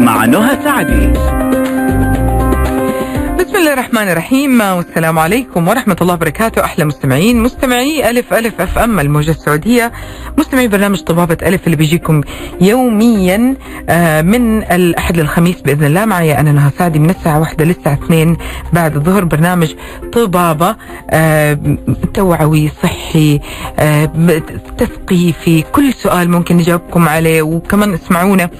مع نهى سعدي. الله الرحمن الرحيم. والسلام عليكم ورحمة الله وبركاته. أحلى مستمعين مستمعي ألف ألف أف أم الموجة السعودية. مستمعي برنامج طبابة ألف اللي بيجيكم يوميا آه، من الأحد للخميس بإذن الله. معي أنا نهى سعدي من الساعة واحدة للساعة اثنين بعد الظهر برنامج طبابة آه، توعوي صحي آه، تثقيفي كل سؤال ممكن نجاوبكم عليه. وكمان اسمعونا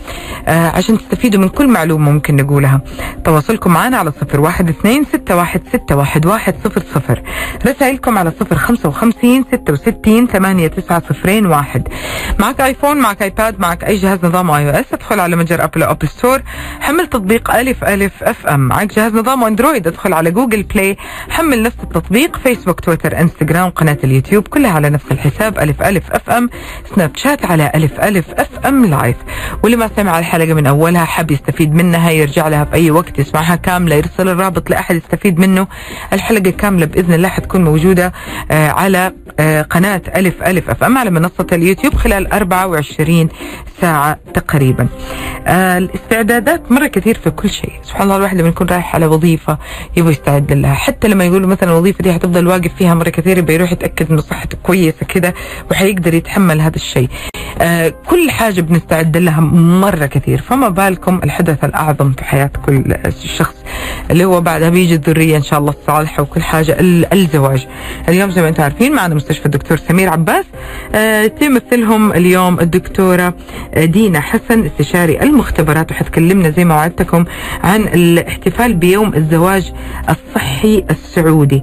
عشان تستفيدوا من كل معلومة ممكن نقولها. تواصلكم معنا على صفر واحد اثنين ستة واحد ستة واحد واحد صفر صفر. رسائلكم على صفر خمسة وخمسين ستة وستين ثمانية تسعة صفرين واحد. معك آيفون معك آيباد معك أي جهاز نظام iOS ادخل على متجر أبل أو App Store حمل تطبيق ألف ألف أف أم. معك جهاز نظام أندرويد ادخل على جوجل بلاي. حمل نفس التطبيق فيسبوك تويتر إنستغرام قناة اليوتيوب كلها على نفس الحساب. ألف ألف أف أم. سناب شات على ألف ألف أف أم لايف واللي ما سمع الحلقة من أولها حاب يستفيد منها يرجع لها في أي وقت يسمعها كاملة يرسل الرابط لأحد يستفيد منه. الحلقة كاملة بإذن الله حتكون موجودة آه، على آه، قناة ألف ألف أف أم على منصة اليوتيوب خلال 24 ساعة تقريبا. آه، الاستعدادات مرة كثير في كل شيء. سبحان الله الواحد لما يكون رايح على وظيفة يبغى يستعد لها. حتى لما يقولوا مثلا الوظيفة دي حتفضل واقف فيها مرة كثير يبغى يروح يتأكد إنه صحته كويسة كده وحيقدر يتحمل هذا الشيء. كل حاجة بنستعد لها مرة كثير. فما بالكم الحدث الأعظم في حياة كل شخص اللي هو بعدها. بيجي الذرية إن شاء الله الصالحة وكل حاجة. ال- الزواج. اليوم زي ما أنتم عارفين معنا مستشفى الدكتور سمير عباس. آه، تمثلهم اليوم الدكتورة آه، دينا حسن استشاري المختبرات. وحتكلمنا زي ما وعدتكم عن الاحتفال بيوم الزواج الصحي السعودي.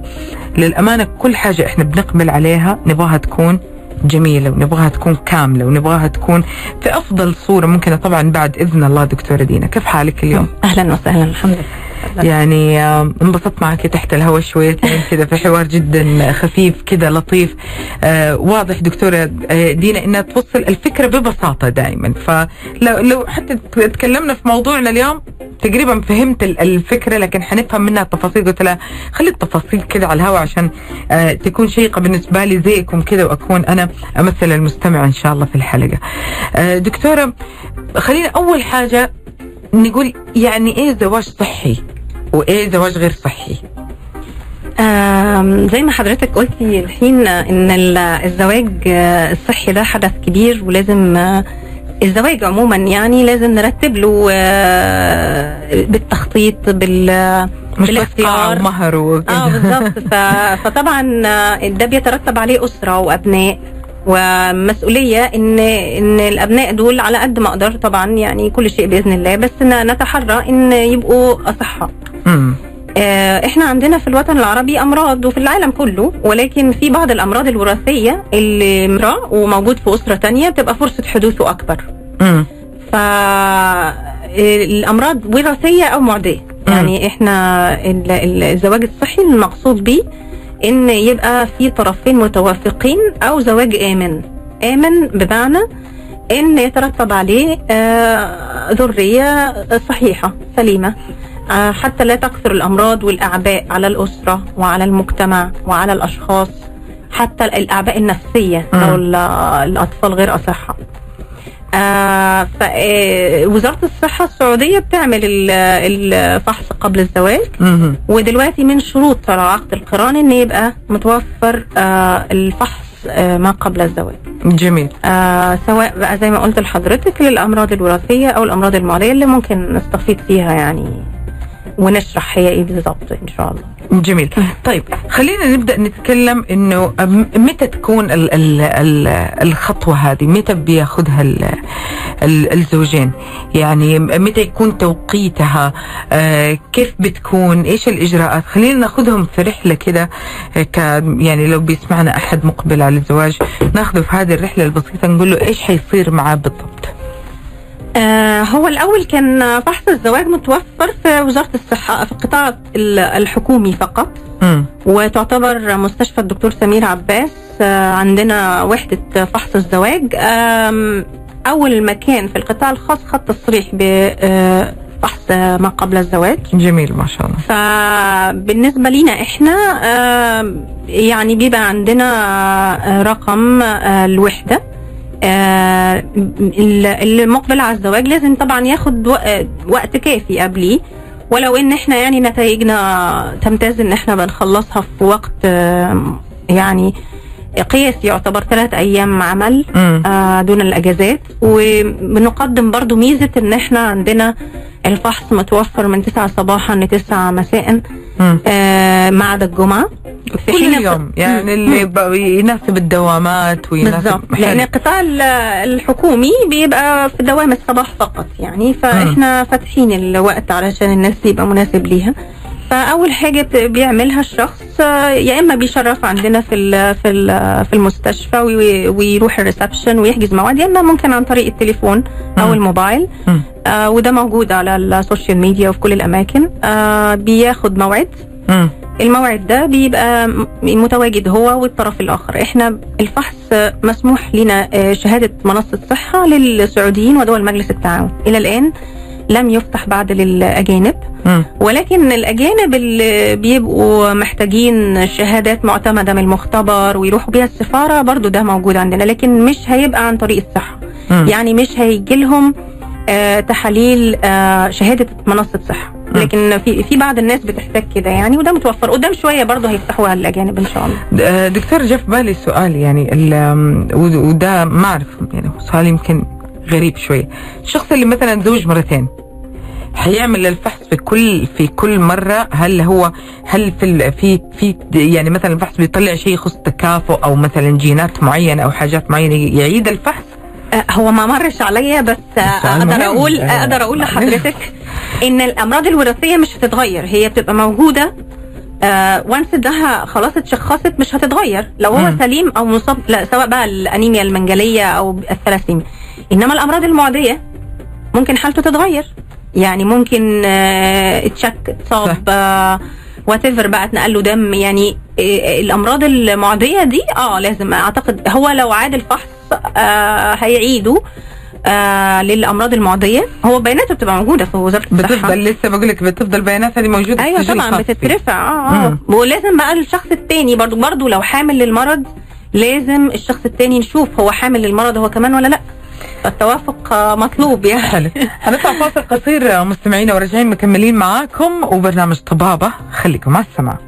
للأمانة كل حاجة إحنا بنقبل عليها. نبغاها تكون جميلة ونبغاها تكون كاملة ونبغاها تكون في أفضل صورة ممكنة طبعا بعد إذن الله دكتورة دينا. كيف حالك اليوم؟ أهلا وسهلا الحمد لله. يعني آه، انبسطت معك تحت الهواء شويتين كذا في حوار جدا خفيف كذا لطيف. آه واضح دكتورة آه، دينا إنها توصل الفكرة ببساطة دائما. فلو لو حتى تكلمنا في موضوعنا اليوم تقريبا فهمت ال- الفكرة لكن حنفهم منها التفاصيل. قلت لها خلي التفاصيل كذا على الهواء عشان آه تكون شيقة بالنسبة لي زيكم كذا وأكون أنا أمثل المستمع إن شاء الله في الحلقة. آه دكتورة خلينا أول حاجة نقول يعني إيه زواج صحي وإيه زواج غير صحي؟ زي ما حضرتك قلتي الحين إن ال- الزواج الصحي ده حدث كبير ولازم الزواج عموما يعني لازم نرتب له آه، بالتخطيط بال مش بالاختيار. ومهر وكده. آه بالظبط. فطبعا ده بيترتب عليه أسرة وأبناء. ومسؤولية ان إن الأبناء دول على قد ما أقدر طبعا يعني كل شيء بإذن الله بس نتحرى إن يبقوا أصحاء. آه، إحنا عندنا في الوطن العربي أمراض وفي العالم كله ولكن في بعض الأمراض الوراثية اللي امرأة وموجود في أسرة تانية بتبقى فرصة حدوثه أكبر مم. فالامراض وراثية أو معدية. يعني إحنا ال- ال- الزواج الصحي المقصود بيه إن يبقى في طرفين متوافقين أو زواج آمن. آمن بمعنى إن يترتب عليه آه، ذرية صحيحة سليمة. آه، حتى لا تكثر الأمراض والأعباء على الأسرة وعلى المجتمع وعلى الأشخاص حتى الأعباء النفسية. لو ال- الأطفال غير اصحاء آه آه، وزارة الصحة السعودية بتعمل ال- الفحص قبل الزواج. ودلوقتي من شروط عقد القران ان يبقى متوفر آه الفحص آه ما قبل الزواج. جميل. آه سواء بقى زي ما قلت لحضرتك للأمراض الوراثية أو الأمراض المعدية اللي ممكن نستفيد فيها يعني. ونشرح هي إيه بالظبط إن شاء الله. جميل. طيب خلينا نبدأ نتكلم إنه متى تكون ال ال ال الخطوة هذه؟ متى بياخذها ال ال الزوجين؟ يعني متى يكون توقيتها؟ آه كيف بتكون؟ إيش الإجراءات؟ خلينا ناخذهم في رحلة كده آه، يعني لو بيسمعنا أحد مقبل على الزواج ناخذه في هذه الرحلة البسيطة نقول له إيش حيصير معاه بالضبط؟ هو الأول كان فحص الزواج متوفر في وزارة الصحة في القطاع ال- الحكومي فقط. امم وتعتبر مستشفى الدكتور سمير عباس آه عندنا وحدة فحص الزواج. أول مكان في القطاع الخاص خد تصريح ب آه، فحص آه، ما قبل الزواج. جميل ما شاء الله. فبالنسبة لينا إحنا آه، يعني بيبقى عندنا آه، رقم آه، الوحدة. آه، اللي مقبل على الزواج لازم طبعا ياخد وق- وقت كافي قبليه. ولو إن إحنا يعني نتائجنا تمتاز إن إحنا بنخلصها في وقت آه، يعني قياسي يعتبر ثلاث أيام عمل. آه، دون الأجازات وبنقدم برضو ميزة إن إحنا عندنا الفحص متوفر من 9 صباحا ل 9 مساء. آه، ما عدا الجمعة في كل حين- يوم يعني. اللي يناسب الدوامات ويناسب بالظبط لأن. القطاع ال- الحكومي بيبقى في دوام الصباح فقط يعني فإحنا فاتحين الوقت علشان الناس يبقى مناسب ليها فأول حاجة بيعملها الشخص آه، يا إما بيشرف عندنا في ال في ال في المستشفى وي- ويروح ال reception ويحجز موعد يا إما ممكن عن طريق التليفون أو. الموبايل. آه وده موجود على ال social media وفي كل الأماكن آه بياخد موعد. الموعد ده بيبقى متواجد هو والطرف الآخر إحنا الفحص مسموح لنا آه، شهادة منصة صحة للسعوديين ودول مجلس التعاون إلى الآن لم يفتح بعد للأجانب. ولكن الأجانب اللي بيبقوا محتاجين شهادات معتمدة من المختبر ويروحوا بيها السفارة برضو ده موجود عندنا لكن مش هيبقى عن طريق الصحة. يعني مش هيجي لهم آه، تحاليل آه، شهادة منصة صحة. لكن في في بعض الناس بتحتاج كده يعني وده متوفر. قدام شوية برضه هيفتحوها للاجانب إن شاء الله. دكتور جاء في بالي سؤال يعني وده ما اعرف يعني سؤال يمكن غريب شوية الشخص اللي مثلا زوج مرتين حيعمل الفحص في كل في كل مرة هل هو هل في في في يعني مثلا الفحص بيطلع شيء يخص تكافؤ أو مثلا جينات معينة أو حاجات معينة يعيد الفحص آه، هو ما مرش عليا بس آه، سؤال أقدر. أقول آه، أقدر أقول. لحضرتك إن الأمراض الوراثية مش هتتغير هي بتبقى موجودة وانس إنها خلاص اتشخصت مش هتتغير لو هو. سليم أو مصاب لا سواء بقى الأنيميا المنجلية أو الثلاسيميا إنما الأمراض المعدية ممكن حالته تتغير. يعني ممكن آه، اتشك اتصاب whatever بقى اتنقل له دم. يعني آه، الأمراض المعدية دي آه لازم أعتقد هو لو عاد الفحص آه هيعيدوا آه للأمراض المعدية. هو بياناته بتبقى موجودة في وزارة الصحة. بتفضل لسه بقول لك بتفضل بيانات هذه موجودة أيوه طبعا. بتترفع. آه آه. ولازم بقى الشخص التاني برضو برضو لو حامل للمرض لازم الشخص التاني نشوف هو حامل للمرض هو كمان ولا لأ. فالتوافق آه، مطلوب يعني. هنطلع فاصل قصير مستمعينا وراجعين مكملين معاكم وبرنامج طبابة. خليكم مع السماع.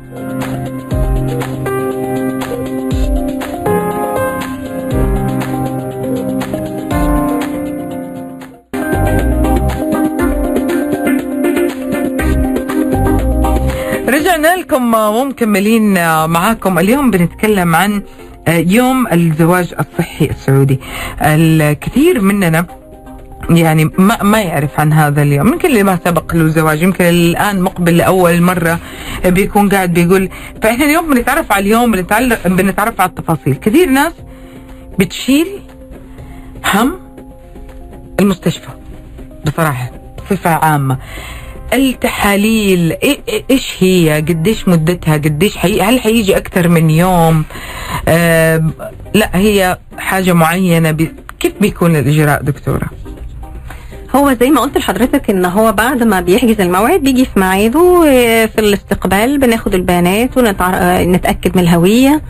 رجعنا لكم ومكملين معاكم. اليوم بنتكلم عن يوم الزواج الصحي السعودي. الكثير مننا يعني ما ما يعرف عن هذا اليوم. يمكن اللي ما سبق له زواج يمكن الآن مقبل لأول مرة بيكون قاعد بيقول فإحنا اليوم بنتعرف على اليوم بنتعلق بنتعرف على التفاصيل. كثير ناس بتشيل هم المستشفى بصراحة بصفة عامة. التحاليل إيش هي؟ قديش مدتها؟ قديش حي... هل حيجي أكثر من يوم؟ آه لا هي حاجة معينة ب... كيف بيكون الإجراء دكتورة؟ هو زي ما قلت لحضرتك إن هو بعد ما بيحجز الموعد بيجي في ميعاده آه، في الاستقبال بناخد البيانات ونتاكد من الهوية.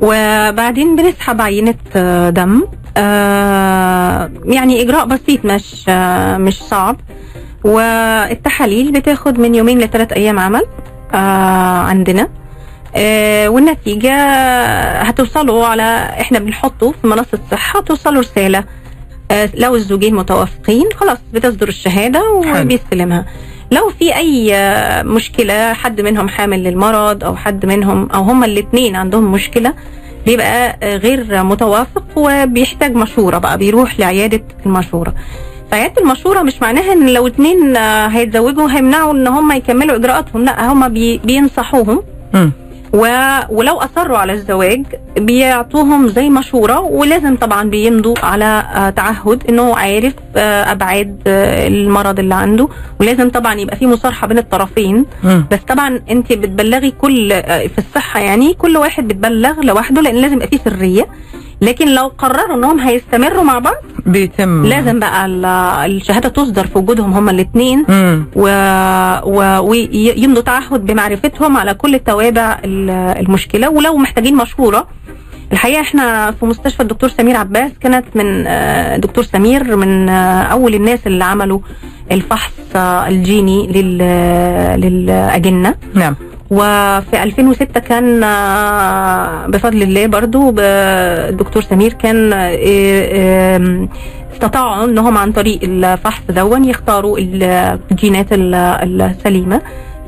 وبعدين بنسحب عينة آه، دم. آه، يعني إجراء بسيط مش آه، مش صعب. والتحاليل بتاخد من يومين لثلاث أيام عمل آه، عندنا. آه، والنتيجة هتوصلوا على إحنا بنحطه في منصة صحة توصلوا رسالة آه، لو الزوجين متوافقين خلاص بتصدر الشهادة. وبيستلمها لو في أي آه، مشكلة حد منهم حامل للمرض أو حد منهم أو هما الاثنين عندهم مشكلة بيبقى آه، غير متوافق وبيحتاج مشورة بقى بيروح لعيادة المشورة فعيادة المشورة مش معناها إن لو اتنين آه، هيتزوجوا هيمنعوا إن هم يكملوا إجراءاتهم لأ هم بي بينصحوهم. و... ولو أصروا على الزواج بيعطوهم زي مشورة ولازم طبعا بيمضوا على آه، تعهد إنه عارف آه، أبعاد آه، المرض اللي عنده. ولازم طبعا يبقى في مصارحة بين الطرفين. مم. بس طبعا أنت بتبلغي كل في الصحة يعني كل واحد بتبلغ لوحده لأن لازم يبقى فيه سرية. لكن لو قرروا إنهم هيستمروا مع بعض بيتم. لازم بقى ال- الشهادة تصدر في وجودهم هما الاثنين مم. و... و... ويمضوا تعهد بمعرفتهم على كل توابع ال- المشكلة ولو محتاجين مشورة. الحقيقة إحنا في مستشفى الدكتور سمير عباس كانت من آه، دكتور سمير من آه، أول الناس اللي عملوا الفحص آه، الجيني لل... للأجنة. نعم. وفي 2006 كان بفضل الله برضو الدكتور سمير كان استطاعوا إنهم عن طريق الفحص دون يختاروا الجينات ال- السليمة.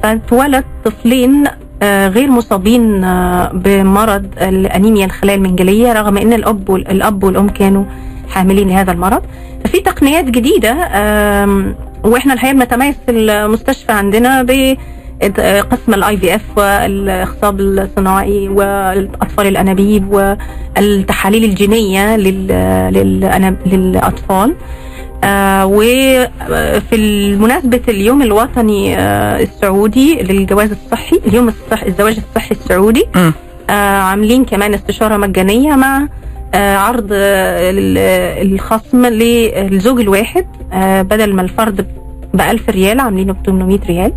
فاتولد طفلين غير مصابين آه، بمرض الأنيميا الخلايا المنجلية رغم إن الأب الأب والأم كانوا حاملين لهذا المرض. ففي تقنيات جديدة وإحنا الحقيقة بنتميز في المستشفى عندنا ب قسم ال IVF والاخصاب الصناعي والأطفال الأنابيب والتحاليل الجينية للأطفال. آه وفي المناسبة اليوم الوطني آه السعودي للجواز الصحي اليوم الصحي الزواج الصحي السعودي. آه عاملين كمان استشارة مجانية مع آه عرض آه ال- الخصم للزوج الواحد. آه بدل ما الفرد ب 1000 ريال عاملينه ب 800 ريال.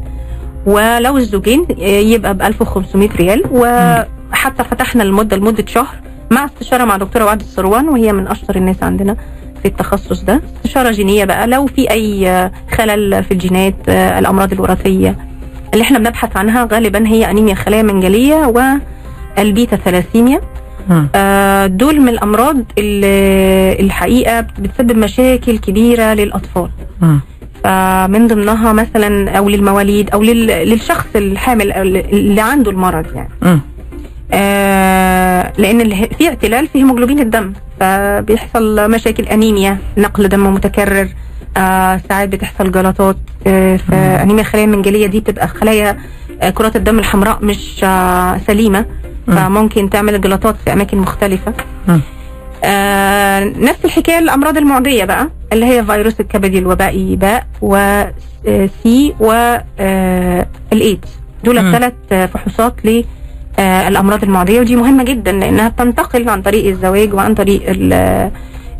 ولو الزوجين آه، يبقى ب 1500 ريال. وحتى فتحنا المدة لمدة شهر مع استشارة مع دكتورة وعد السروان وهي من أشطر الناس عندنا. في التخصص ده استشارة جينية بقى لو في أي آه، خلل في الجينات الأمراض الوراثية اللي إحنا بنبحث عنها غالبا هي أنيميا خلايا منجلية والبيتا ثلاسيميا. آه، دول من الأمراض اللي الحقيقة بتسبب مشاكل كبيرة للأطفال مم. فمن ضمنها مثلا أو للمواليد أو لل- للشخص الحامل اللي عنده المرض يعني مم. آه لأن في اعتلال في هيموجلوبين الدم فبيحصل مشاكل أنيميا نقل دم متكرر آه ساعات بتحصل جلطات آه فانيميا الخلايا المنجليه دي بتبقى خلايا آه كرات الدم الحمراء مش آه سليمة مم. فممكن تعمل جلطات في أماكن مختلفة. آه نفس الحكاية الامراض المعدية بقى اللي هي فيروس الكبدي الوبائي B و C والايدز دول مم. الثلاث فحوصات للامراض المعدية ودي مهمة جدا لأنها بتنتقل عن طريق الزواج وعن طريق ال-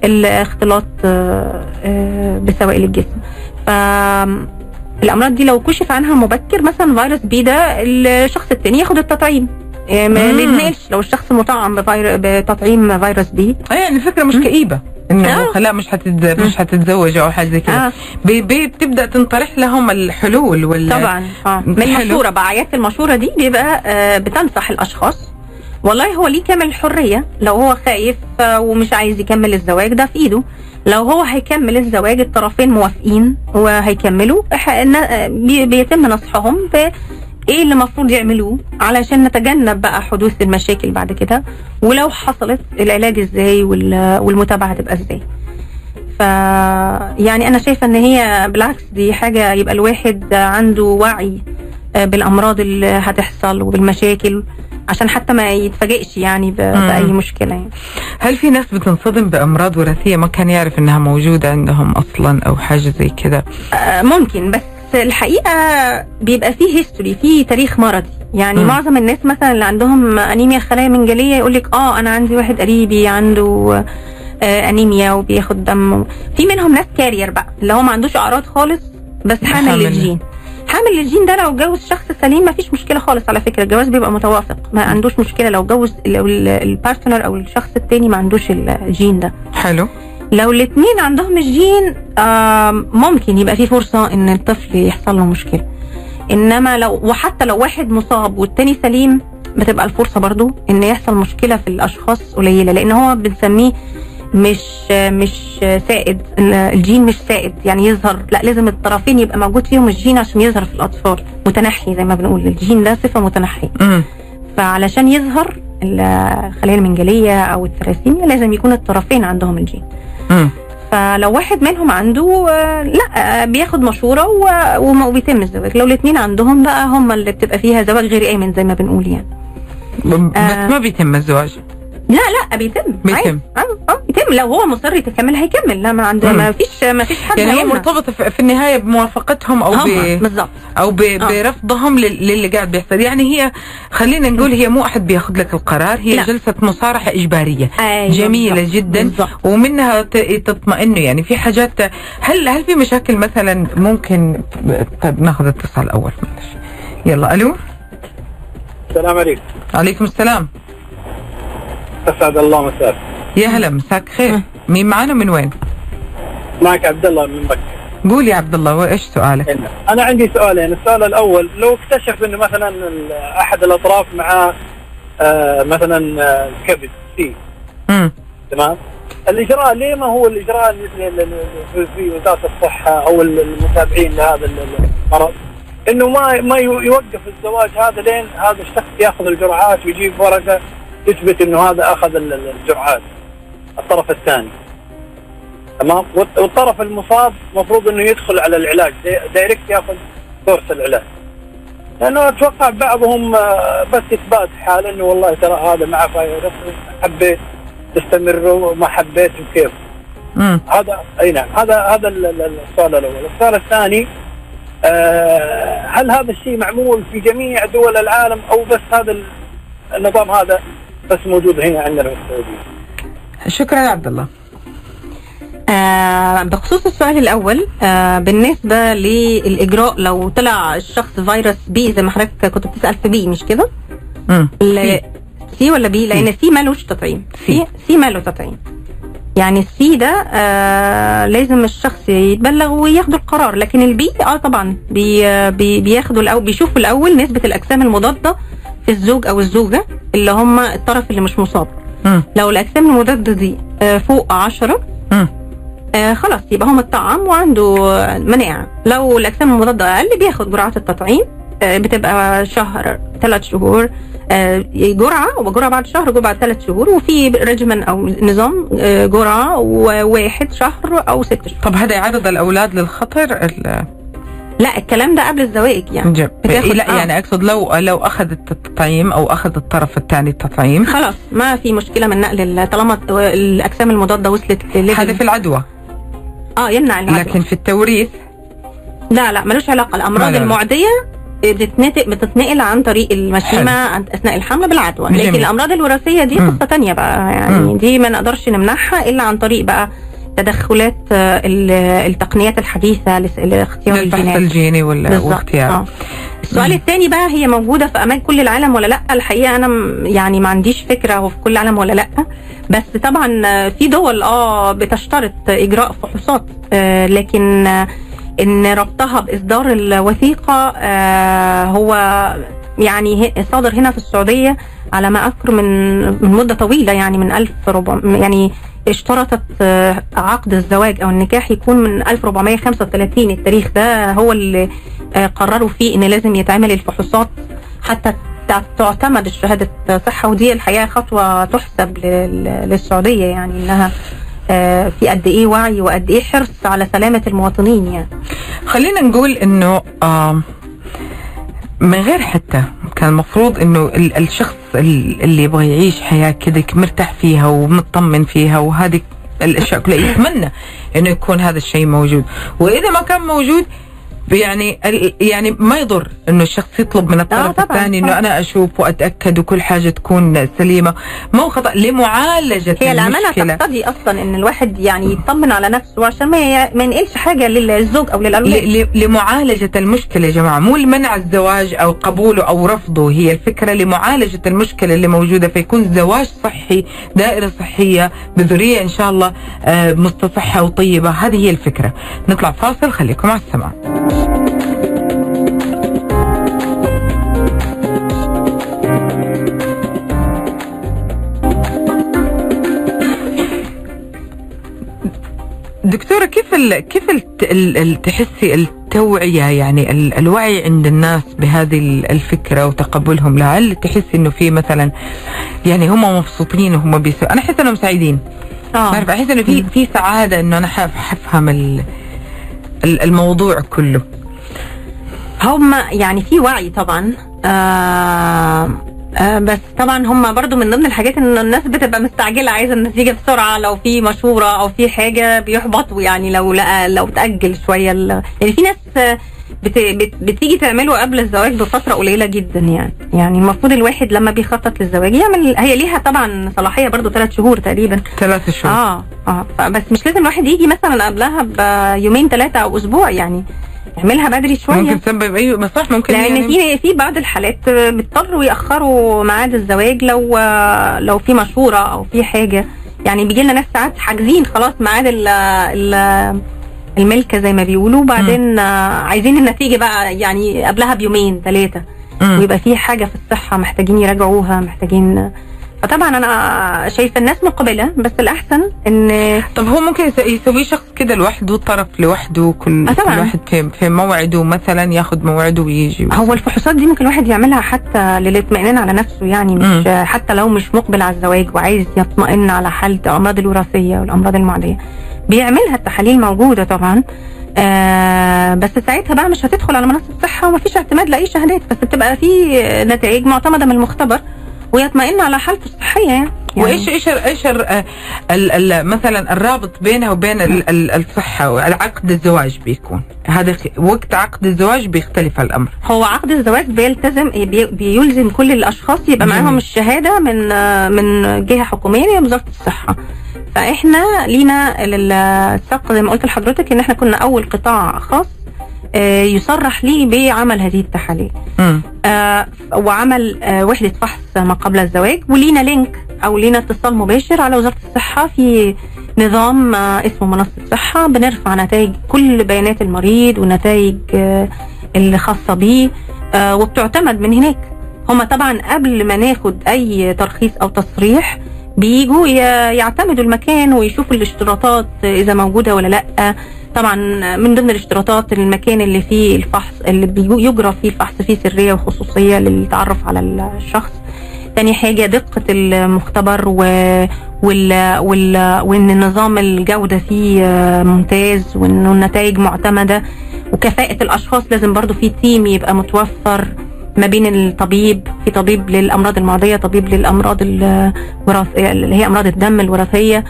الاختلاط آه، آه، بسوائل الجسم. ف الأمراض دي لو كشف عنها مبكر مثلا فيروس B ده الشخص التاني ياخد التطعيم. ما لو الشخص مطعم بفير... بتطعيم فيروس B. آه، يعني الفكرة مش كئيبة. إنه آه. لا مش حتتز... مش حتتزوج أو حاجة زي كده آه. بي بي بتبدأ تنطرح لهم الحلول ولا طبعا آه من. المشوره بقى عيادة المشوره دي بيبقى آه بتنصح الأشخاص والله هو ليه كامل الحرية لو هو خايف آه ومش عايز يكمل الزواج ده في إيده لو هو هيكمل الزواج الطرفين موافقين وهيكملوا آه، بي- بيتم نصحهم إيه اللي المفروض يعملوه علشان نتجنب بقى حدوث المشاكل بعد كده؟ ولو حصلت العلاج إزاي وال- والمتابعة هتبقى إزاي؟ ف يعني أنا شايفة إن هي بالعكس دي حاجة يبقى الواحد عنده وعي آه، بالأمراض اللي هتحصل وبالمشاكل عشان حتى ما يتفاجئش يعني بأي مشكلة يعني. هل في ناس بتنصدم بأمراض وراثية ما كان يعرف إنها موجودة عندهم أصلا أو حاجة زي كده؟ آه، ممكن بس الحقيقة بيبقى فيه history فيه تاريخ مرضي. يعني مم. معظم الناس مثلا اللي عندهم انيميا خلايا منجلية يقول لك آه أنا عندي واحد قريبي عنده آه، انيميا وبياخد دم. في منهم ناس carrier بقى اللي هو ما عندوش أعراض خالص بس حامل. للجين. حامل للجين ده لو اتجوز شخص سليم ما فيش مشكلة خالص على فكرة الجواز بيبقى متوافق. ما عندوش مشكلة لو اتجوز لو ال- ال partner أو الشخص التاني ما عندوش الجين ده. حلو. لو الاثنين عندهم الجين ممكن يبقى في فرصة إن الطفل يحصل له مشكلة. إنما لو وحتى لو واحد مصاب والتاني سليم بتبقى الفرصة برضو إن يحصل مشكلة في الأشخاص قليلة. لأن هو بنسميه مش مش سائد الجين مش سائد يعني يظهر لا لازم الطرفين يبقى موجود فيهم الجين عشان يظهر في الأطفال. متنحي زي ما بنقول الجين ده صفة متنحية. فعلشان يظهر الخلايا المنجلية أو الثلاسيميا لازم يكون الطرفين عندهم الجين. فلو واحد منهم عنده آه، لا آه، بياخد مشورة وما- وبيتم الزواج. لو الاثنين عندهم بقى هم اللي بتبقى فيها زواج غير آمن زي ما بنقول يعني. ب- آه. بس ما بيتم الزواج. لا لا بيتم بيتم. آه آه بيتم لو هو مصر يكمل هيكمل. لا ما عنده. ما فيش ما فيش حد يعني هي. مرتبطة في في النهاية بموافقتهم أو ب بالظبط أو ب- آه. برفضهم لل- للي قاعد بيحصل. يعني هي خلينا نقول هي مو أحد بياخذ لك القرار. هي لا. جلسة مصارحة إجبارية. أيوة جميلة بالظبط. جدا. بالظبط. ومنها ت- تطمئنوا. يعني في حاجات هل هل في مشاكل مثلا ممكن طيب ناخذ اتصال أول. معلش. يلا ألو؟ السلام عليكم. عليكم السلام. أسعد الله مساك. يا هلا مساك خير. مين معانا من وين؟ معك عبد الله من مكة. قول يا عبد الله وإيش سؤالك؟ أنا عندي سؤالين. السؤال الأول لو اكتشف إنه مثلا أحد الأطراف معاه آه مثلا آه، كبد C امم تمام؟ الإجراء ليه ما هو الإجراء اللي- في- وزاره الصحة أو ال- المتابعين لهذا ال- المرض؟ إنه ما ما يو- يوقف الزواج هذا لين هذا الشخص يأخذ الجرعات ويجيب ورقة يثبت إنه هذا أخذ ال- ال- الجرعات الطرف الثاني. تمام؟ والط- والطرف المصاب المفروض إنه يدخل على العلاج دايركت ياخذ كورس العلاج. لأنه أتوقع بعضهم آه، بس إثبات حال إنه والله ترى هذا معه فيروس حبيت تستمر وما حبيت وكيف. هذا أي نعم هذا هذا ال- ال- السؤال الأول. السؤال الثاني آه، هل هذا الشيء معمول في جميع دول العالم أو بس هذا ال- النظام هذا؟ بس موجود هنا عندنا في السعودية. شكرا يا عبد الله آه بخصوص السؤال الأول آه بالنسبة للإجراء لو طلع الشخص فيروس B زي ما حضرتك كنت بتسأل في B مش كده؟ امم ل- سي ولا بي؟ لأن سي مالوش تطعيم. سي. سي ماله تطعيم. يعني ال C ده آه لازم الشخص يتبلغ وياخدوا القرار لكن ال B آه طبعا B آه، B بياخدوا الأول بيشوفوا الأول نسبة الأجسام المضادة في الزوج أو الزوجة اللي هم الطرف اللي مش مصاب. امم لو الأجسام المضادة دي آه فوق 10 امم آه خلاص يبقى هو متطعم وعنده مناعة. لو الأجسام المضادة أقل بياخد جرعات التطعيم آه بتبقى شهر ثلاث شهور آه جرعة وجرعة بعد شهر بعد ثلاث شهور وفي ريجمن أو نظام آه جرعة وواحد شهر أو ست شهور. طب هذا يعرض الأولاد للخطر لا الكلام ده قبل الزواج يعني جب. بتاخد- لا آه. يعني أقصد لو لو أخذت التطعيم أو اخذ الطرف الثاني التطعيم خلاص ما في مشكلة من نقل ال- طالما الأجسام المضادة وصلت في العدوى آه يمنع العدوى لكن في التوريث لا لا ملوش علاقة لا، الأمراض لا، لا. المعدية بتتنقل بتتنقل عن طريق المشيمة أثناء الحمل بالعدوى. لكن الأمراض الوراثية دي. قصة تانية بقى يعني مم. دي ما نقدرش نمنعها إلا عن طريق بقى تدخلات آه، ال- التقنيات الحديثة لاختيار الجينات الجيني. واختيار آه. السؤال. الثاني بقى هي موجودة في أمان كل العالم ولا لأ الحقيقة أنا يعني ما عنديش فكرة هو في كل العالم ولا لأ بس طبعا آه، في دول آه بتشترط إجراء فحوصات آه، لكن آه، إن ربطها بإصدار الوثيقة آه، هو يعني صادر هنا في السعودية على ما أذكر من من مدة طويلة يعني من 1400 يعني اشترطت آه، عقد الزواج أو النكاح يكون من 1435 التاريخ ده هو اللي آه، قرروا فيه إن لازم يتعمل الفحوصات حتى تع- تعتمد الشهادة صحة ودي الحقيقة خطوة تحسب لل- للسعودية يعني إنها آه، في قد إيه وعي وقد إيه حرص على سلامة المواطنين يعني. خلينا نقول إنه من غير حتى. كان المفروض إنه ال- الشخص ال- اللي يبغى يعيش حياة كذا مرتاح فيها ومطمن فيها وهذه الأشياء كلها يتمنى إنه يكون هذا الشيء موجود. وإذا ما كان موجود يعني ال- يعني ما يضر إنه الشخص يطلب من الطرف طبعاً، الثاني إنه. أنا أشوف وأتأكد وكل حاجة تكون سليمة. ما هو خطأ لمعالجة هي الأمانة المشكلة. تقتضي أصلا إن الواحد يعني يطمن على نفسه عشان ما ما ينقلش حاجة للزوج أو للأولاد. ل- ل- لمعالجة المشكلة يا جماعة مو لمنع الزواج أو قبوله أو رفضه هي الفكرة لمعالجة المشكلة اللي موجودة فيكون زواج صحي دائرة صحية بذرية إن شاء الله آه، مستصحة وطيبة. هذه هي الفكرة. نطلع فاصل خليكم على السماع. دكتورة كيف ال كيف ال ال ال تحسي التوعية يعني ال الوعي عند الناس بهذه ال- الفكرة وتقبلهم؟ لها هل تحسي إنه في مثلا يعني هم مبسوطين وهم بيسوي أنا أحس إنهم سعيدين. ما أعرف أحس إنه في في سعادة إنه أنا حف- حفهم ال ال- الموضوع كله. هم يعني في وعي طبعا آه آه بس طبعا هم برضو من ضمن الحاجات إن الناس بتبقى مستعجلة عايزة النتيجة بسرعة لو في مشورة أو في حاجة بيحبطوا يعني لو لقى لو تأجل شوية يعني في ناس بت بت بتيجي تعمله قبل الزواج بفترة قليلة جدا يعني. يعني المفروض الواحد لما بيخطط للزواج يعمل هي ليها طبعا صلاحية برضو ثلاث شهور تقريبا. ثلاثة شهور. آه آه بس مش لازم الواحد يجي مثلا قبلها بيومين ثلاثة أو أسبوع يعني. يعملها بدري شوية. ممكن تسبب اي ما صح ممكن لأن يعني. في في بعض الحالات بيضطروا يأخروا ميعاد الزواج لو لو في مشورة أو في حاجة. يعني بيجي لنا ناس ساعات حاجزين خلاص ميعاد ال- ال- الملكة زي ما بيقولوا. وبعدين عايزين النتيجة بقى يعني قبلها بيومين ثلاثة. ويبقى في حاجة في الصحة محتاجين يراجعوها محتاجين فطبعا أنا شايفة الناس مقبلة بس الأحسن إن طب هو ممكن يس- يسوي شخص كده لوحده طرف لوحده كل, آه طبعاً. كل واحد في, في موعده مثلا ياخد موعده ويجي. هو الفحوصات دي ممكن الواحد يعملها حتى للاطمئنان على نفسه يعني مش حتى لو مش مقبل على الزواج وعايز يطمئن على حالة الأمراض الوراثية والأمراض المعدية. بيعملها التحاليل موجودة طبعا آه بس ساعتها بقى مش هتدخل على منصة الصحة ومفيش اعتماد لأي شهادات بس بتبقى في نتائج معتمدة من المختبر. ويطمئن على حالته الصحية يعني. وايش إيش إيش مثلا الرابط بينها وبين ال- ال- الصحة والعقد الزواج بيكون؟ هذا وقت عقد الزواج بيختلف الأمر. هو عقد الزواج بيلتزم بي- بيلزم كل الأشخاص يبقى. معاهم الشهادة من من جهة حكومية هي وزارة الصحة. فإحنا لينا ال- السبق زي ما قلت لحضرتك إن إحنا كنا أول قطاع خاص يصرح ليه بعمل هذه التحاليل. آه، وعمل آه، وحدة فحص ما قبل الزواج ولينا لينك أو لينا اتصال مباشر على وزارة الصحة في نظام آه، اسمه منصة الصحه بنرفع نتائج كل بيانات المريض والنتائج آه، اللي خاصة بيه آه، وبتعتمد من هناك. هما طبعا قبل ما ناخد أي ترخيص أو تصريح بيجوا يعتمدوا المكان ويشوفوا الاشتراطات إذا موجودة ولا لأ. طبعا من ضمن الاشتراطات المكان اللي فيه الفحص اللي بيجو- يجرى فيه الفحص فيه سرية وخصوصية للتعرف على الشخص. تاني حاجة دقة المختبر و... وال... وال... وإن نظام الجودة فيه آه، ممتاز وإنه النتائج معتمدة. وكفاءة الأشخاص لازم برضو في تيم يبقى متوفر ما بين الطبيب في طبيب للأمراض المعدية طبيب للأمراض الوراثية اللي هي أمراض الدم الوراثية.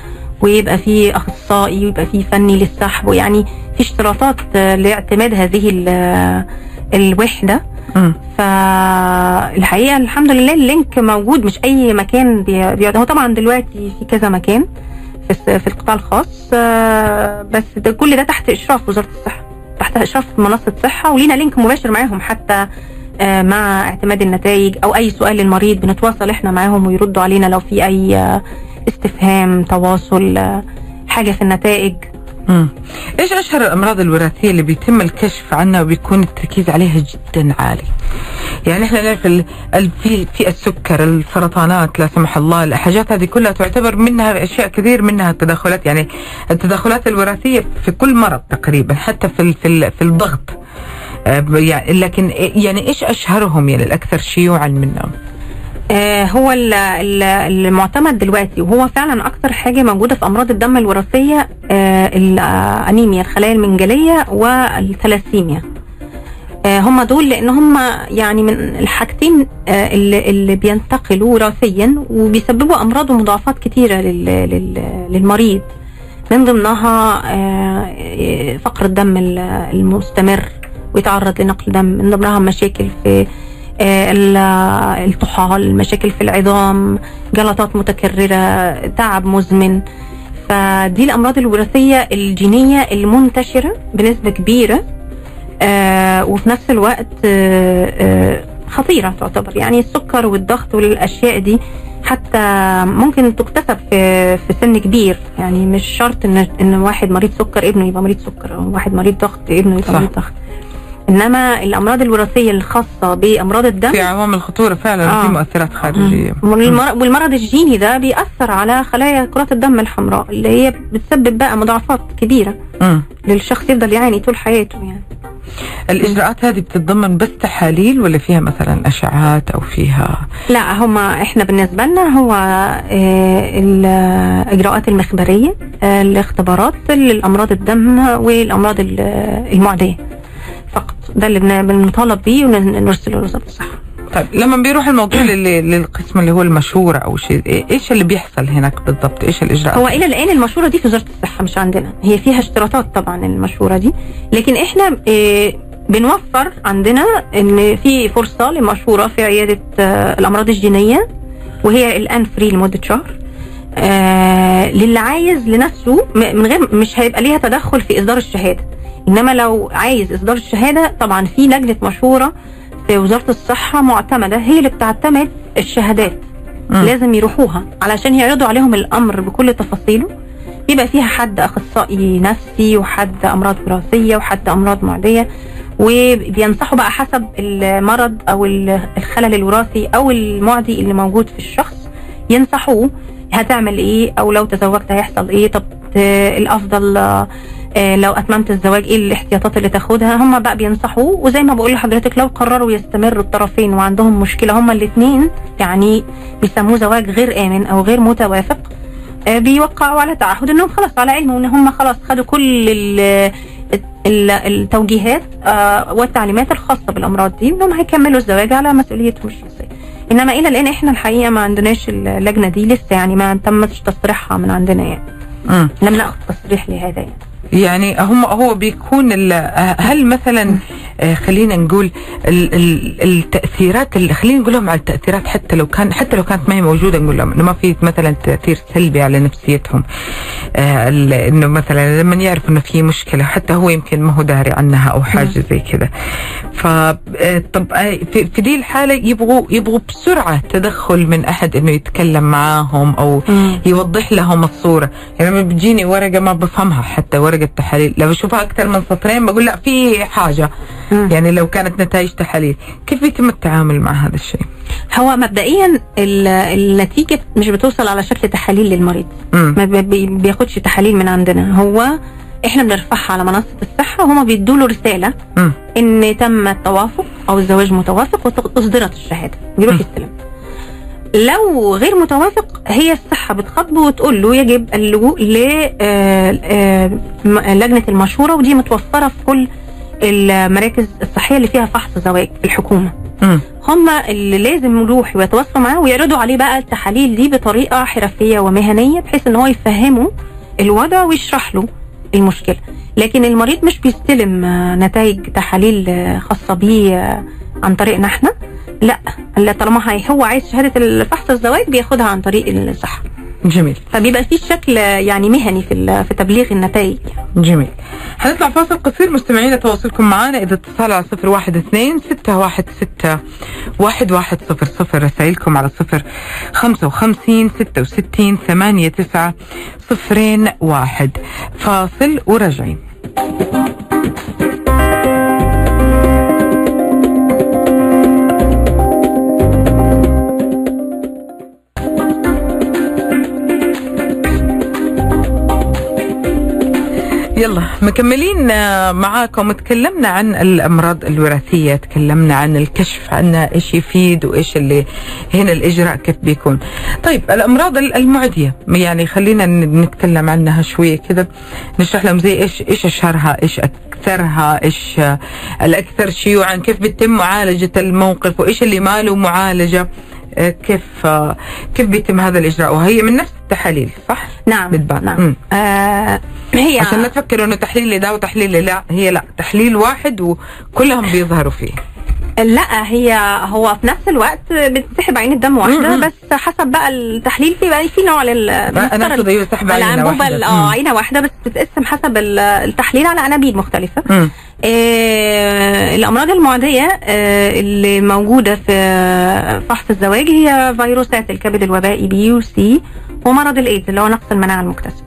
ويبقى في أخصائي ويبقى في فني للسحب ويعني في اشتراطات لاعتماد هذه ال- الوحدة مم. فالحقيقة الحمد لله ال link موجود مش أي مكان بي- بيقعد هو طبعا دلوقتي في كذا مكان في القطاع الخاص آه، بس ده كل ده تحت إشراف وزارة الصحة تحت إشراف منصة صحة ولينا link مباشر معاهم حتى آه، مع اعتماد النتائج أو أي سؤال للمريض بنتواصل إحنا معاهم ويردوا علينا لو في أي آه، استفهام تواصل حاجة في النتائج مم. إيش أشهر الأمراض الوراثية اللي بيتم الكشف عنها وبيكون التركيز عليها جدا عالي يعني إحنا نعرف في في السكر السرطانات لا سمح الله الحاجات هذه كلها تعتبر منها أشياء كثير منها التدخلات يعني التدخلات الوراثية في كل مرض تقريبا حتى في في في الضغط آه، يعني لكن يعني إيش أشهرهم يعني الأكثر شيوعا منهم؟ آه، هو ال- ال- المعتمد دلوقتي وهو فعلا أكتر حاجة موجودة في أمراض الدم الوراثية آه، الانيميا الخلايا المنجلية والثلاسيميا. آه، هم دول لأن هم يعني من الحاجتين اللي, اللي بينتقلوا وراثيا وبيسببوا أمراض ومضاعفات كتيرة لل- لل- للمريض من ضمنها فقر الدم ال- المستمر ويتعرض لنقل دم من ضمنها مشاكل في الطحال مشاكل في العظام جلطات متكررة تعب مزمن. فدي الأمراض الوراثية الجينية المنتشرة بنسبة كبيرة آه، وفي نفس الوقت آه، آه، خطيرة تعتبر. يعني السكر والضغط والأشياء دي حتى ممكن تكتسب في في سن كبير. يعني مش شرط إن إن واحد مريض سكر ابنه يبقى مريض سكر أو واحد مريض ضغط ابنه يبقى. مريض ضغط. إنما الأمراض الوراثية الخاصة بأمراض الدم في عوامل خطورة فعلا آه. في مؤثرات خارجية. والمر- والمرض الجيني ده بيأثر على خلايا كرات الدم الحمراء اللي هي بتسبب بقى مضاعفات كبيرة مم. للشخص يفضل يعاني طول حياته يعني. الإجراءات هذه بتتضمن بس تحاليل ولا فيها مثلا اشعاعات أو فيها؟ لا هما إحنا بالنسبة لنا هو آه، الإجراءات المخبرية آه، الاختبارات للأمراض الدم والأمراض ال- المعدية. فقط. ده اللي بن- بنطالب بيه ونرسله لوزارة الصحة. طيب لما بيروح الموضوع لل- للقسم اللي هو المشورة أو شيء إيه- إيش اللي بيحصل هناك بالضبط؟ إيش الإجراءات؟ هو إلى الآن المشوره دي في وزارة الصحة مش عندنا. هي فيها اشتراطات طبعا المشوره دي. لكن إحنا آه، بنوفر عندنا إن في فرصة لمشوره في عيادة آه، الأمراض الجينية وهي الآن فري لمدة شهر. آه، للي عايز لنفسه م- من غير مش هيبقى ليها تدخل في إصدار الشهادة. إنما لو عايز إصدار الشهادة طبعا في لجنه مشوره في وزارة الصحة معتمدة هي اللي بتعتمد الشهادات. مم. لازم يروحوها علشان يعرضوا عليهم الأمر بكل تفاصيله. بيبقى فيها حد أخصائي نفسي وحد أمراض وراثية وحد أمراض معدية وبينصحوا بقى حسب المرض أو ال- الخلل الوراثي أو المعدي اللي موجود في الشخص ينصحوه هتعمل إيه؟ أو لو تزوجت هيحصل إيه؟ طب الافضل آه، لو اتممت الزواج إيه الاحتياطات اللي تاخدها؟ هم بقى بينصحوه وزي ما بقول لحضرتك لو قرروا يستمروا الطرفين وعندهم مشكلة هم الاثنين يعني بيسموه زواج غير آمن أو غير متوافق آه، بيوقعوا على تعهد إنهم خلاص على علم إن هم خلاص خدوا كل ال- ال- التوجيهات آه، والتعليمات الخاصة بالأمراض دي إنهم هيكملوا الزواج على مسؤوليتهم الشخصية. إنما إلى الآن إحنا الحقيقة ما عندناش اللجنة دي لسه يعني ما تمتش تصريحها من عندنا يعني مم. لم نأخذ تصريح لهذا يعني يعني هم هو بيكون هل مثلا خلينا نقول ال- ال- التأثيرات اللي خلينا نقول لهم على التأثيرات حتى لو كان حتى لو كانت ما هي موجودة نقول لهم إنه ما في مثلا تأثير سلبي على نفسيتهم. آه، إنه مثلا لما يعرف إنه في مشكلة حتى هو يمكن ما هو داري عنها أو حاجة زي كذا. ف آه، طب آه، في في دي الحالة يبغوا يبغوا بسرعة تدخل من أحد إنه يتكلم معاهم أو. يوضح لهم الصورة. يعني لما بتجيني ورقة ما بفهمها حتى ورقة تحاليل لو بشوفها أكثر من سطرين بقول لا في حاجة. يعني لو كانت نتائج تحاليل كيف بيتم التعامل مع هذا الشيء؟ هو مبدئيا ال- النتيجة مش بتوصل على شكل تحاليل للمريض. ما بي- بي- بياخدش تحاليل من عندنا. هو إحنا بنرفعها على منصة الصحة وهما بيدوا له رسالة امم إن تم التوافق أو الزواج متوافق وتصدرت الشهادة. بيروح م. يستلم. لو غير متوافق هي الصحة بتخاطبه وتقول له يجب اللجوء للجنه المشورة ودي متوفرة في كل المراكز الصحية اللي فيها فحص زواج الحكومة. هم اللي لازم يروحوا ويتواصلوا معاه ويعرضوا عليه بقى التحاليل دي بطريقة حرفية ومهنية بحيث إن هو يفهمه الوضع ويشرح له المشكلة. لكن المريض مش بيستلم آه، نتائج تحاليل آه، خاصة بيه آه، عن طريقنا إحنا. لا لا طالما هو عايز شهادة الفحص الزواج بياخدها عن طريق الصحة. جميل. فبيبقى في شكل يعني مهني في في تبليغ النتائج. جميل. حنطلع فاصل قصير. مستمعين تواصلكم معنا إذا اتصال على صفر واحد اثنين ستة واحد ستة واحد واحد صفر صفر. رسائلكم على صفر خمسة وخمسين ستة وستين ثمانية تسعة صفرين واحد. فاصل وراجعين. يلا مكملين آه، معاكم. تكلمنا عن الأمراض الوراثية تكلمنا عن الكشف عنها إيش يفيد وإيش اللي هنا الإجراء كيف بيكون. طيب الأمراض ال- المعدية يعني خلينا نتكلم عنها شوية كذا نشرح لهم زي إيش إيش أشهرها إيش أكثرها إيش آه، الأكثر شيوعا كيف بيتم معالجة الموقف وإيش اللي ما له معالجة. كيف آه، كيف بيتم هذا الإجراء وهي من نفس التحاليل صح؟ نعم بتبان. نعم مم. آه هي عشان لا تفكروا إنه تحليل لده وتحليل لا هي لا تحليل واحد وكلهم بيظهروا فيه لا هي هو في نفس الوقت بتسحب عين الدم واحدة. بس حسب بقى التحليل في بقى في نوع لل أنا اقصد عينة واحدة آه عينة واحدة بس بتتقسم حسب ال- التحليل على أنابيب مختلفة مم. آه الأمراض المعدية آه اللي موجودة في فحص الزواج هي فيروسات الكبد الوبائي بي وسي ومرض الإيدز اللي هو نقص المناعة المكتسبه.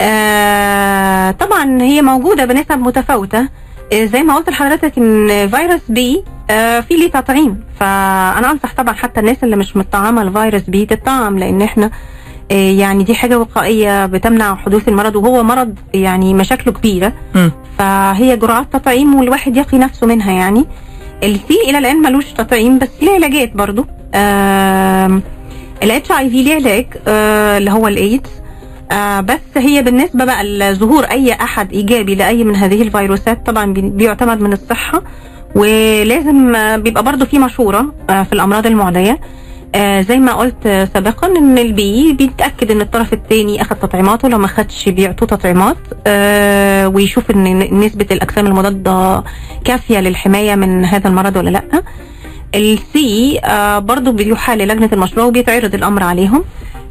آه طبعا هي موجودة بنسب متفاوتة زي ما قلت لحضرتك إن فيروس B آه في ليه تطعيم. فأنا أنصح طبعا حتى الناس اللي مش متطعمه الفيروس B تتطعم لأن إحنا آه يعني دي حاجة وقائية بتمنع حدوث المرض وهو مرض يعني مشاكله كبيرة. فهي جرعات تطعيم والواحد يقي نفسه منها يعني. ال C إلى الآن ملوش تطعيم بس ليه علاجات برضو. ال HIV ليه علاج؟ آه اللي هو الايدز آه بس هي بالنسبة بقى لظهور أي أحد إيجابي لأي من هذه الفيروسات طبعا بي- بيعتمد من الصحة ولازم آه، بيبقى برضو في مشورة آه، في الأمراض المعدية. آه، زي ما قلت سابقا إن ال B بيتأكد إن الطرف الثاني أخذ تطعيماته لو ما خدش بيعطوه تطعيمات آه، ويشوف إن نسبة الأجسام المضادة كافية للحماية من هذا المرض ولا لأ. السي آه، برضو بيحال لجنه المشروع وبيتعرض الأمر عليهم.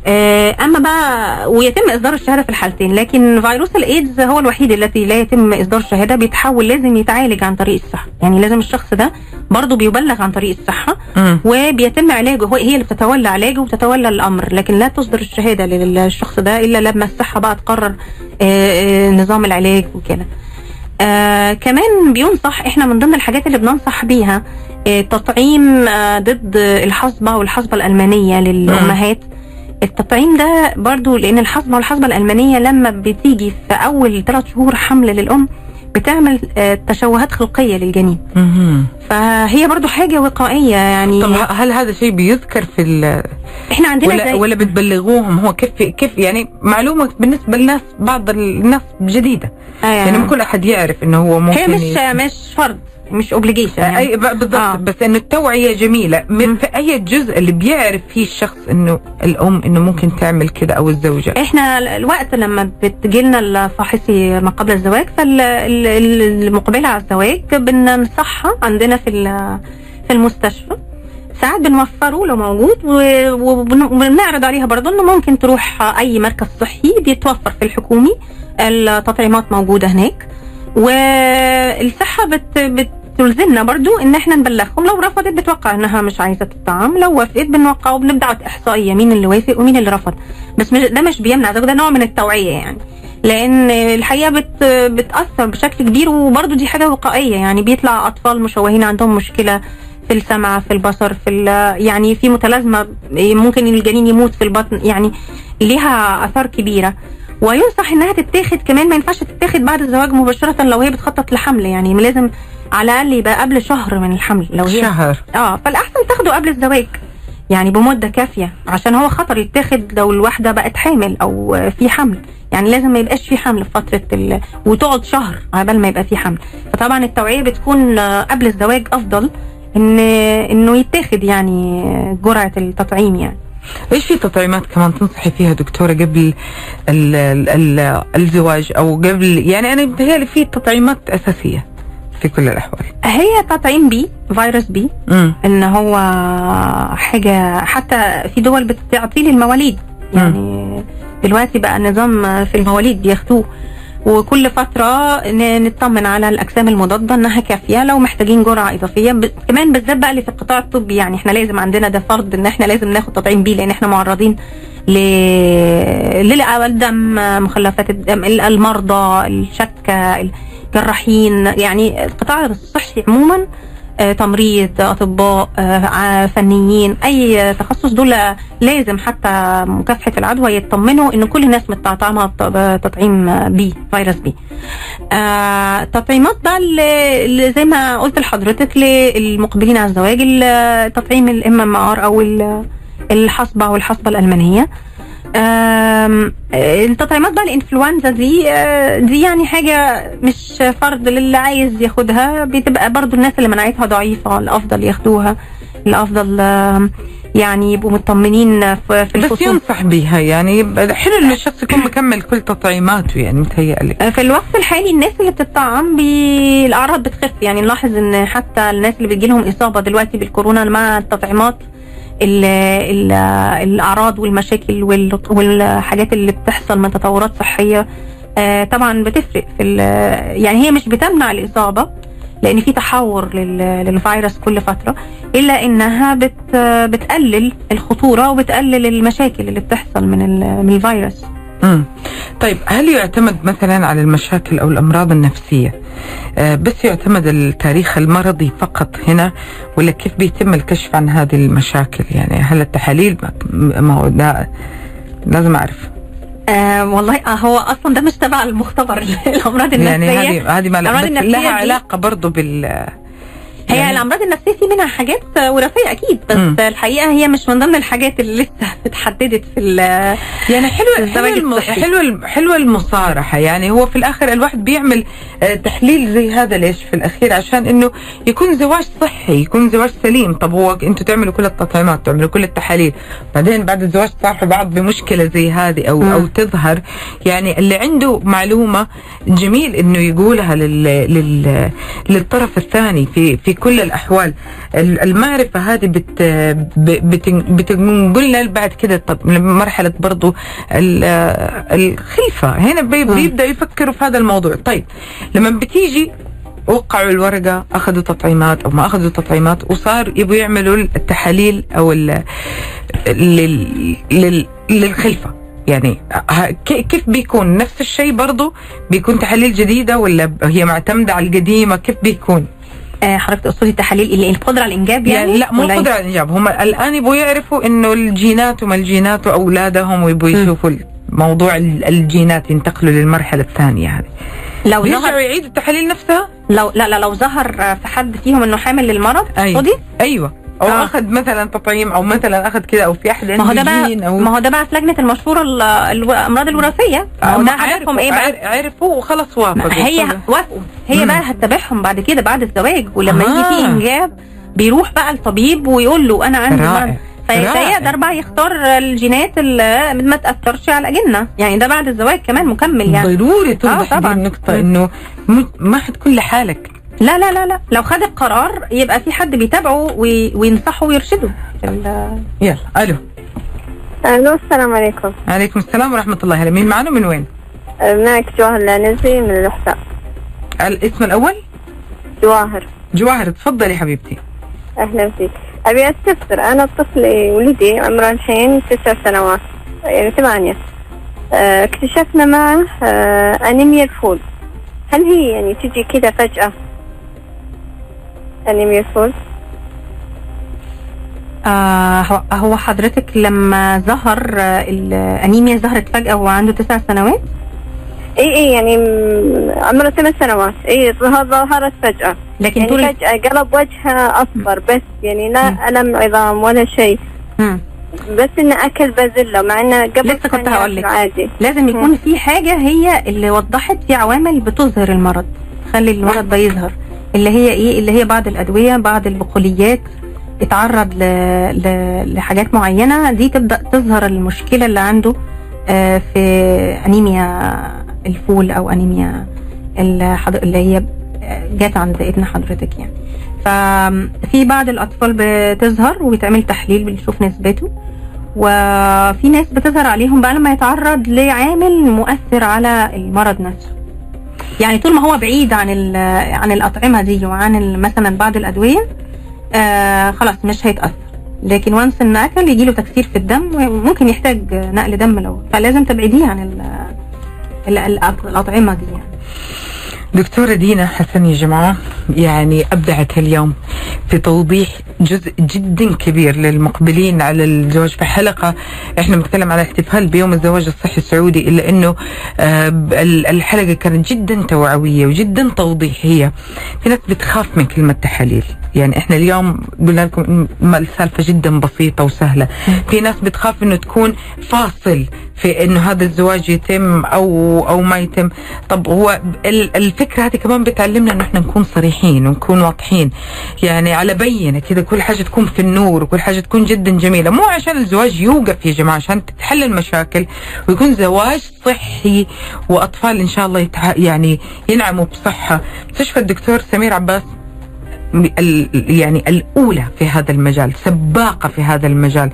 أما بقى ويتم إصدار الشهادة في الحالتين لكن فيروس الإيدز هو الوحيد الذي لا يتم إصدار شهاده بيتحول لازم يتعالج عن طريق الصحة. يعني لازم الشخص ده برضه بيبلغ عن طريق الصحة مم. وبيتم علاجه هو هي اللي بتتولى علاجه وتتولى الأمر لكن لا تصدر الشهادة للشخص ده إلا لما الصحة بقى تقرر آه، آه، نظام العلاج وكده. آه كمان بينصح إحنا من ضمن الحاجات اللي بننصح بيها آه تطعيم آه ضد الحصبة والحصبة الألمانية للأمهات. التطعيم ده برضو لأن الحصبه والحصبه الألمانية لما بتيجي في أول ثلاث شهور حمل للأم بتعمل آه تشوهات خلقية للجنين. فهي برضو حاجة وقائية يعني. طب هل هذا شيء بيذكر في ال- إحنا عندنا ولا زي ولا بتبلغوهم؟ هو كيف كيف يعني معلومة بالنسبة للناس بعض الناس جديدة. آه. يعني مو كل أحد يعرف إنه هو ممكن هي مش مش فرض. مش اوبليجيشن يعني. أي بالضبط. آه. بس إنه التوعية جميلة. من في أي جزء اللي بيعرف فيه الشخص إنه الأم إنه ممكن تعمل كده أو الزوجة؟ إحنا ال- الوقت لما بتجيلنا الفاحصي ما قبل الزواج فالمقبله على الزواج بننصحها عندنا في في المستشفى. ساعات بنوفره لو موجود وبنعرض عليها برضه إنه ممكن تروح أي مركز صحي بيتوفر في الحكومي. التطعيمات موجودة هناك. والصحة بت, بت تلزمنا برضو إن إحنا نبلغهم لو رفضت بتوقع إنها مش عايزة تطعم. لو وافقت بنوقع وبنبدا احصائيه مين اللي وافق ومين اللي رفض. بس مش ده مش بيمنع. ده, ده نوع من التوعية يعني. لأن الحقيقة بت بتأثر بشكل كبير. وبرضو دي حاجة وقائية يعني. بيطلع أطفال مشوهين عندهم مشكلة في السمع في البصر في يعني في متلازمة. ممكن الجنين يموت في البطن. يعني ليها آثار كبيرة. وينصح إنها تتاخد كمان ما ينفعش تتاخد بعد الزواج مباشرة لو هي بتخطط لحمل يعني لازم على الأقل يبقى قبل شهر من الحمل لو هي شهر. آه فالأحسن تاخده قبل الزواج يعني بمدة كافية عشان هو خطر يتاخد لو الواحدة بقت حامل أو في حمل يعني لازم ما يبقاش في حمل في فترة ال... وتقعد شهر على ما يبقى في حمل. فطبعا التوعية بتكون قبل الزواج أفضل ان إنه يتاخد يعني جرعة التطعيم يعني. إيش في تطعيمات كمان تنصحي فيها دكتورة قبل ال ال ال الزواج أو قبل؟ يعني أنا متهيألي في تطعيمات أساسية في كل الأحوال. هي تطعيم بي فيروس بي. امم إن هو حاجة حتى في دول بتعطيه للمواليد. يعني دلوقتي بقى نظام في المواليد بياخدوه. وكل فترة ن- نطمن على الأجسام المضادة إنها كافية لو محتاجين جرعة إضافية. ب... كمان بالذات بقى اللي في القطاع الطبي يعني إحنا لازم عندنا ده فرض إن إحنا لازم ناخد تطعيم بيه لأن إحنا معرضين ل للدم مخلفات الدم المرضى الشكة الجراحين يعني القطاع الصحي عموما تمريض أطباء آه، فنيين أي تخصص دول لازم حتى مكافحة العدوى يطمنوا إن كل الناس متطعمة تطعيم B فيروس B. آه، تطعيمات بقى اللي زي ما قلت لحضرتك للمقبلين على الزواج ال- تطعيم ال MMR أو ال- الحصبة والحصبة الألمانية. آه، التطعيمات بقى الإنفلونزا دي آه، دي يعني حاجة مش فرض للي عايز ياخدها. بتبقى برضو الناس اللي مناعتها ضعيفة الأفضل ياخدوها الأفضل يعني يبقوا مطمنين في في بس الفصول ينصح بيها يعني حلو إن الشخص يكون مكمل كل تطعيماته يعني متهيألي في الوقت الحالي الناس اللي بتطعم بي... الأعراض بتخف. يعني نلاحظ إن حتى الناس اللي بتجيلهم إصابة دلوقتي بالكورونا مع التطعيمات ال... ال... الأعراض والمشاكل وال... والحاجات اللي بتحصل من تطورات صحية آه طبعا بتفرق في. يعني هي مش بتمنع الإصابة لأن في تحور لل... للفيروس كل فترة إلا إنها بت... بتقلل الخطورة وبتقلل المشاكل اللي بتحصل من. من الفيروس طيب هل يعتمد مثلا على المشاكل أو الأمراض النفسية؟ آه بس يعتمد التاريخ المرضي فقط هنا ولا كيف بيتم الكشف عن هذه المشاكل؟ يعني هل التحاليل ما- هو ده لازم أعرف. آه والله آه هو أصلا ده مش تبع المختبر الأمراض النفسية. يعني هذه هذه ما لها, علاقة برضه بال هي هي الأمراض النفسية في منها حاجات وراثية أكيد بس مم. الحقيقة هي مش من ضمن الحاجات اللي لسه اتحددت في ال- يعني حلو الزواج حلو الم- الصحي. حلو الم- حلو المصارحة يعني هو في الآخر الواحد بيعمل آه، تحليل زي هذا ليش في الأخير عشان إنه يكون زواج صحي يكون زواج سليم طب هو أنتوا تعملوا كل التطعيمات تعملوا كل التحاليل بعدين بعد الزواج تصارحوا بعض بمشكلة زي هذه أو مم. أو تظهر يعني اللي عنده معلومة جميل إنه يقولها لل لل للطرف الثاني في في كل الأحوال. ال- المعرفة هذه بت ب- بت بتقول لنا بعد كده. طب مرحله برضو ال- الخلفة. هنا بي- مم. بيبدأ يفكروا في هذا الموضوع. طيب لما بتيجي وقعوا الورقة أخذوا تطعيمات أو ما أخذوا تطعيمات وصار يبغوا يعملوا التحاليل أو ال- لل لل للخلفة. يعني كيف بيكون؟ نفس الشيء برضو بيكون تحاليل جديدة ولا هي معتمدة على القديمة؟ كيف بيكون؟ حضرتك تقصدي التحاليل اللي القدره على الإنجاب يعني, يعني؟ لا مو؟ القدره على الإنجاب. هم الآن يبغوا يعرفوا إنه الجينات وما الجينات وأولادهم ويبغوا. يشوفوا موضوع ال- الجينات ينتقلوا للمرحلة الثانية هذه. لو ظهر يعيدوا التحاليل نفسها؟ لو لا لا لو ظهر آه، في حد فيهم إنه حامل للمرض أيوه. تقصدي أيوه. أو آه. أخذ مثلا تطعيم أو مثلا أخذ كذا أو في أحد ما هو ده بقى ما هو ده بقى في لجنة المشهورة ال- الامراض الوراثية ما هو ده هدفهم إيه بقى عر- عرفوا وخلص وافقوا هي وافقوا هي مم. بقى هتتابعهم بعد كده بعد الزواج ولما آه. يجي في إنجاب بيروح بقى الطبيب ويقول له أنا عندي رائع. مرض رائع. فيقدر بقى يختار الجينات اللي ما تأثرش على الاجنه يعني ده بعد الزواج كمان مكمل يعني ضروري توضح آه،. إنه ما حتكون لحالك لا لا لا لا. لو خد القرار يبقى في حد بيتابعه وي- وينصحه ويرشده. يلا ألو. ألو السلام عليكم. عليكم السلام ورحمة الله. هلا مين معنا؟ من وين؟ معك جواهر العنزي من الأحساء. الاسم الأول؟ جواهر. جواهر تفضلي حبيبتي. أهلا فيك. أبي أستفسر. أنا طفلي ولدي عمره الحين تسع سنوات يعني ثمانية. آه، اكتشفنا معه آه، أنيميا الفول. هل هي يعني تجي كذا فجأة أنيميا الفول آه هو- حضرتك لما ظهر آه، الانيميا ظهرت فجأة وهو عنده تسع سنوات؟ اي اي يعني م- عمره ثمان سنوات. اي ظهرت فجأة. لكن يعني طول فجأة قلب وجهه أصفر بس. يعني لا ألم عظام ولا شيء. بس إنه أكل بازيلا مع إنه قبل لسه كنت هقول لك. عادي. لازم يكون في حاجة هي اللي وضحت في عوامل بتظهر المرض. تخلي المرض ده يظهر. اللي هي إيه؟ اللي هي بعض الأدوية بعض البقوليات. اتعرض ل... ل... لحاجات معينة. دي تبدأ تظهر المشكلة اللي عنده آه، في أنيميا الفول أو أنيميا الحض... اللي هي جت عند ابن حضرتك يعني. ففي بعض الأطفال بتظهر وبيتعمل تحليل بنشوف نسبته. وفي ناس بتظهر عليهم بقى لما يتعرض لعامل مؤثر على المرض نفسه. يعني طول ما هو بعيد عن عن الأطعمة دي وعن مثلا بعض الأدوية آه خلاص مش هيتأثر لكن وانس ان اكل يجي له تكسير في الدم وممكن يحتاج نقل دم لو فلازم تبعديه عن ال ال- ال- الأطعمة دي. دكتورة دينا حسن يا جماعة يعني أبدعت اليوم في توضيح جزء جدا كبير للمقبلين على الزواج. في حلقة إحنا بنتكلم على احتفال بيوم الزواج الصحي السعودي إلا أنه آه ال- الحلقة كانت جدا توعوية وجدا توضيحية. في ناس بتخاف من كلمة تحاليل. يعني إحنا اليوم قلنا لكم السالفة جدا بسيطة وسهلة. في ناس بتخاف إنه تكون فاصل في إنه هذا الزواج يتم أو أو ما يتم. طب هو الفكرة هذه كمان بتعلمنا إنه إحنا نكون صريحين ونكون واضحين. يعني على بينة كذا كل حاجة تكون في النور وكل حاجة تكون جدا جميلة. مو عشان الزواج يوقف يا جماعة عشان تتحل المشاكل ويكون زواج صحي وأطفال إن شاء الله يتع... يعني ينعموا بصحة. مستشفى الدكتور سمير عباس. يعني الأولى في هذا المجال سباقة في هذا المجال.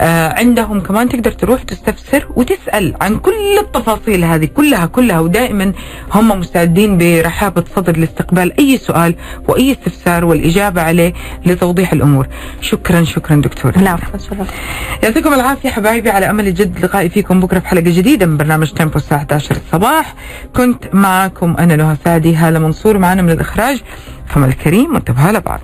آه عندهم كمان تقدر تروح تستفسر وتسأل عن كل التفاصيل هذه كلها كلها. ودائما هم مستعدين برحابة صدر لاستقبال أي سؤال وأي استفسار والإجابة عليه لتوضيح الأمور. شكرا شكرا دكتور لا يعطيكم العافية حبايبي على أمل جد لقائي فيكم بكرة في حلقة جديدة من برنامج تيمبو الساعة 11 الصباح. كنت معكم أنا نهى سعدي هالة منصور معنا من الإخراج. محمد الكريم وانتبهوا لبعض